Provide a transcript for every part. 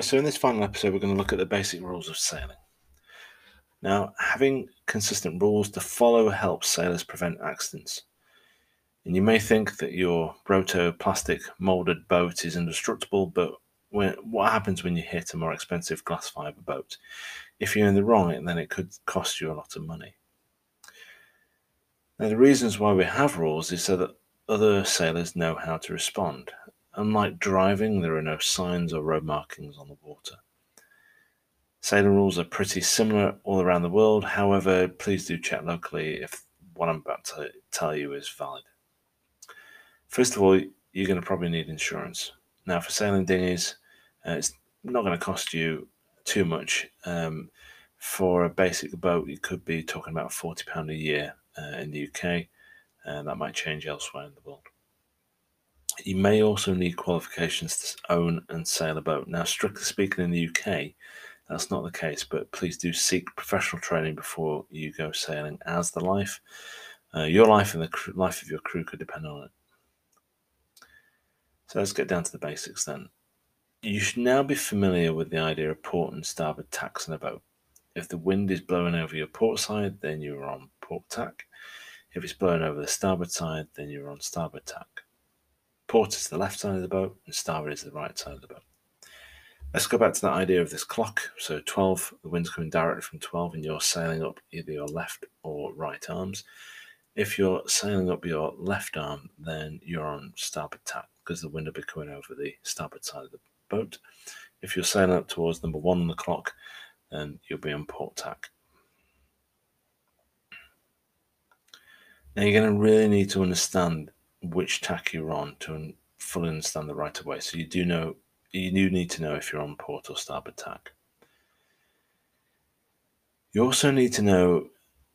Right, so in this final episode, we're going to look at the basic rules of sailing. Now, having consistent rules to follow helps sailors prevent accidents. And you may think that your roto plastic molded boat is indestructible, but when, what happens when you hit a more expensive glass fiber boat? If you're in the wrong, then it could cost you a lot of money. Now, the reasons why we have rules is so that other sailors know how to respond. Unlike driving, there are no signs or road markings on the water. Sailing rules are pretty similar all around the world. However, please do check locally if what I'm about to tell you is valid. First of all, you're going to probably need insurance. Now, for sailing dinghies, uh, it's not going to cost you too much. Um, for a basic boat, you could be talking about £40 a year uh, in the UK, and that might change elsewhere in the world. You may also need qualifications to own and sail a boat. Now, strictly speaking, in the UK, that's not the case, but please do seek professional training before you go sailing, as the life, uh, your life and the cr- life of your crew could depend on it. So let's get down to the basics then. You should now be familiar with the idea of port and starboard tacks in a boat. If the wind is blowing over your port side, then you're on port tack. If it's blowing over the starboard side, then you're on starboard tack. Port is the left side of the boat, and starboard is the right side of the boat. Let's go back to that idea of this clock. So 12, the wind's coming directly from 12, and you're sailing up either your left or right arms. If you're sailing up your left arm, then you're on starboard tack because the wind will be coming over the starboard side of the boat. If you're sailing up towards number one on the clock, then you'll be on port tack. Now you're going to really need to understand which tack you're on to fully understand the right of way. So you do know you do need to know if you're on port or starboard tack. You also need to know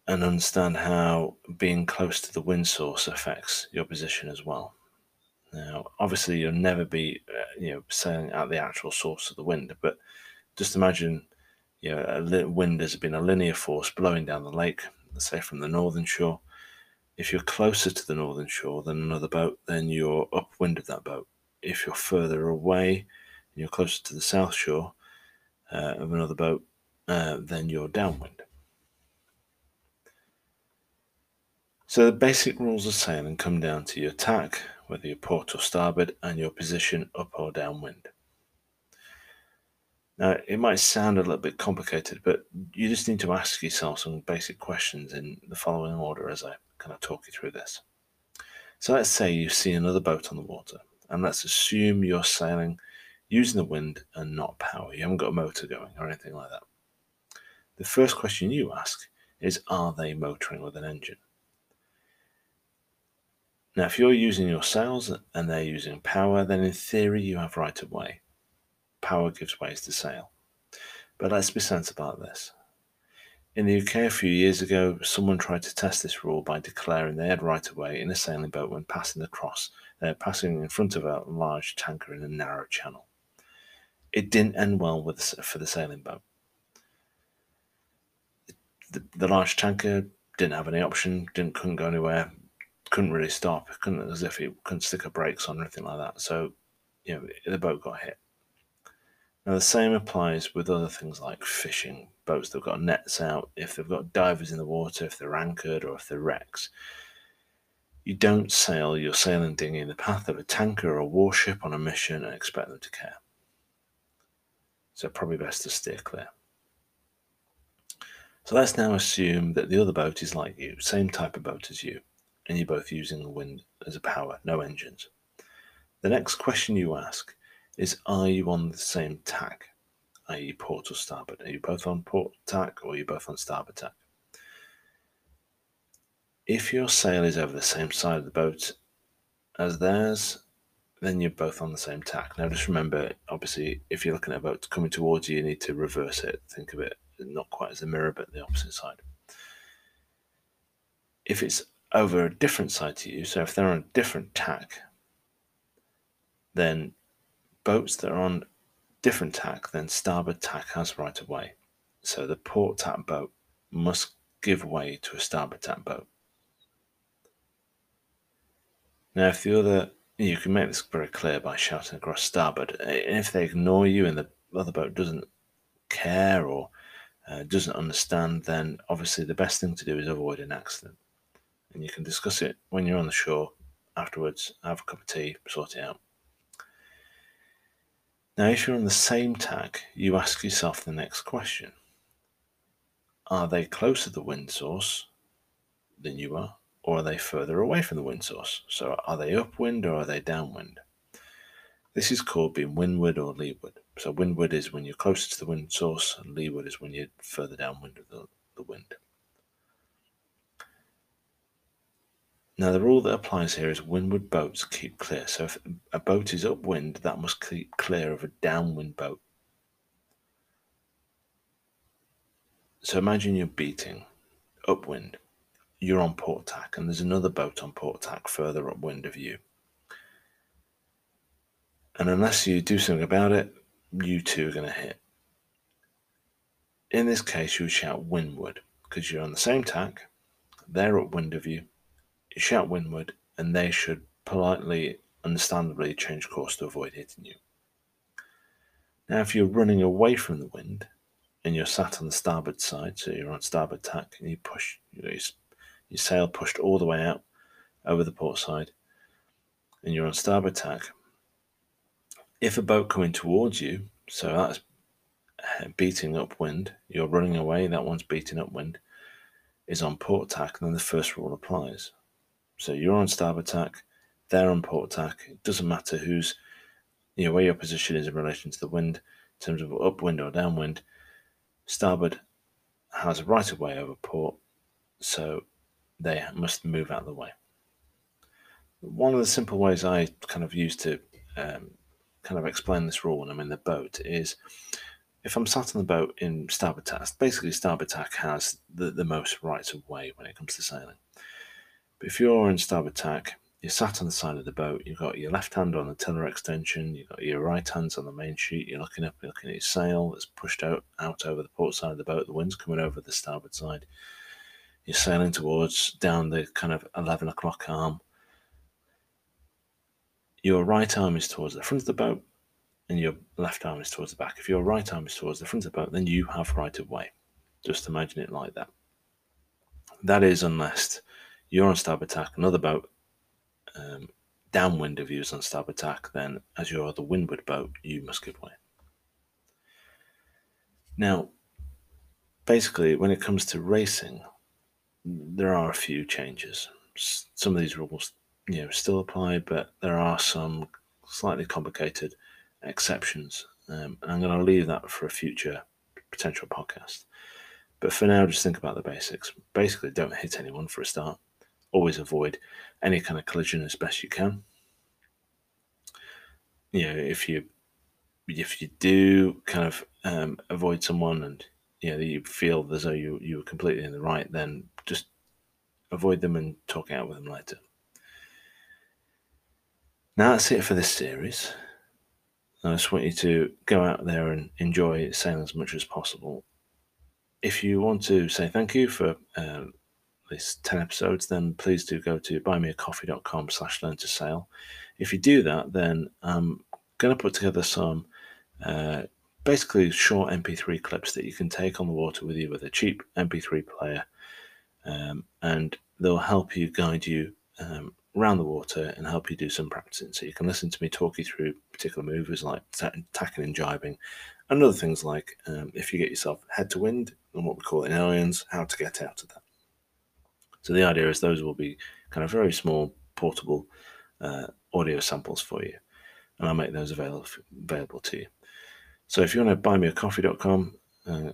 and understand how being close to the wind source affects your position as well. Now, obviously, you'll never be, uh, you know, sailing at the actual source of the wind, but just imagine, you know, a wind has been a linear force blowing down the lake, say from the northern shore. If you're closer to the northern shore than another boat, then you're upwind of that boat. If you're further away, and you're closer to the south shore uh, of another boat, uh, then you're downwind. So the basic rules of sailing come down to your tack, whether you're port or starboard, and your position up or downwind. Now, it might sound a little bit complicated, but you just need to ask yourself some basic questions in the following order as I kind of talk you through this. So let's say you see another boat on the water, and let's assume you're sailing using the wind and not power. You haven't got a motor going or anything like that. The first question you ask is Are they motoring with an engine? Now, if you're using your sails and they're using power, then in theory you have right of way. Power gives way to sail. But let's be sensible about this. In the UK a few years ago, someone tried to test this rule by declaring they had right of way in a sailing boat when passing across. They're passing in front of a large tanker in a narrow channel it didn't end well with for the sailing boat. The, the large tanker didn't have any option, didn't couldn't go anywhere, couldn't really stop, couldn't as if it couldn't stick a brakes on or anything like that. So, you know, the boat got hit. Now the same applies with other things like fishing boats that've got nets out, if they've got divers in the water, if they're anchored or if they're wrecks. You don't sail your sailing dinghy in the path of a tanker or a warship on a mission and expect them to care. So probably best to steer clear. So let's now assume that the other boat is like you, same type of boat as you, and you're both using the wind as a power, no engines. The next question you ask is Are you on the same tack, i.e., port or starboard? Are you both on port tack or are you both on starboard tack? If your sail is over the same side of the boat as theirs, then you're both on the same tack. Now, just remember, obviously, if you're looking at a boat coming towards you, you need to reverse it. Think of it not quite as a mirror, but the opposite side. If it's over a different side to you, so if they're on a different tack, then boats that are on different tack, than starboard tack has right of way. So the port tack boat must give way to a starboard tack boat. Now, if the other you can make this very clear by shouting across starboard. If they ignore you and the other boat doesn't care or uh, doesn't understand, then obviously the best thing to do is avoid an accident. And you can discuss it when you're on the shore afterwards, have a cup of tea, sort it out. Now, if you're on the same tack, you ask yourself the next question Are they closer to the wind source than you are, or are they further away from the wind source? So, are they upwind or are they downwind? This is called being windward or leeward. So windward is when you're closer to the wind source, and leeward is when you're further downwind of the, the wind. Now, the rule that applies here is windward boats keep clear. So if a boat is upwind, that must keep clear of a downwind boat. So imagine you're beating upwind. You're on port tack, and there's another boat on port tack further upwind of you. And unless you do something about it, you two are going to hit. In this case, you shout windward because you're on the same tack, they're upwind of you shout windward, and they should politely, understandably change course to avoid hitting you. Now, if you're running away from the wind and you're sat on the starboard side, so you're on starboard tack, and you push you know, your sail pushed all the way out over the port side, and you're on starboard tack, if a boat coming towards you, so that's uh, beating upwind, you're running away, that one's beating upwind, is on port tack, then the first rule applies. So you're on starboard tack, they're on port tack. It doesn't matter who's, you know, where your position is in relation to the wind, in terms of upwind or downwind. Starboard has a right of way over port, so they must move out of the way. One of the simple ways I kind of use to um, kind of explain this rule when I'm in the boat is if I'm sat on the boat in starboard tack, basically starboard tack has the, the most rights of way when it comes to sailing. But if you're in starboard tack, you're sat on the side of the boat, you've got your left hand on the tiller extension, you've got your right hands on the main sheet, you're looking up, you're looking at your sail that's pushed out, out over the port side of the boat, the wind's coming over the starboard side. You're sailing towards down the kind of 11 o'clock arm your right arm is towards the front of the boat and your left arm is towards the back. If your right arm is towards the front of the boat, then you have right of way. Just imagine it like that. That is unless you're on starboard tack, another boat um, downwind of you is on starboard tack, then as you're the windward boat, you must give way. Now, basically, when it comes to racing, there are a few changes. Some of these rules you know still apply, but there are some slightly complicated exceptions. Um, and I'm going to leave that for a future potential podcast. But for now, just think about the basics. Basically, don't hit anyone for a start. Always avoid any kind of collision as best you can. You know, if you if you do kind of um, avoid someone and you know you feel as though you you were completely in the right, then just avoid them and talk out with them later. Now that's it for this series. I just want you to go out there and enjoy sailing as much as possible. If you want to say thank you for uh, these 10 episodes, then please do go to buymeacoffee.com slash learn to sail. If you do that, then I'm going to put together some uh, basically short MP3 clips that you can take on the water with you with a cheap MP3 player, um, and they'll help you guide you um, around the water and help you do some practicing. So you can listen to me talk you through particular movers like tacking and jibing, and other things like um, if you get yourself head to wind and what we call in irons, how to get out of that. So the idea is those will be kind of very small, portable uh, audio samples for you, and I'll make those available available to you. So if you want to buy me a coffee.com uh,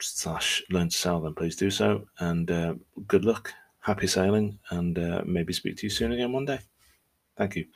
slash learn to sail, then please do so, and uh, good luck happy sailing and uh, maybe speak to you soon again one day. Thank you.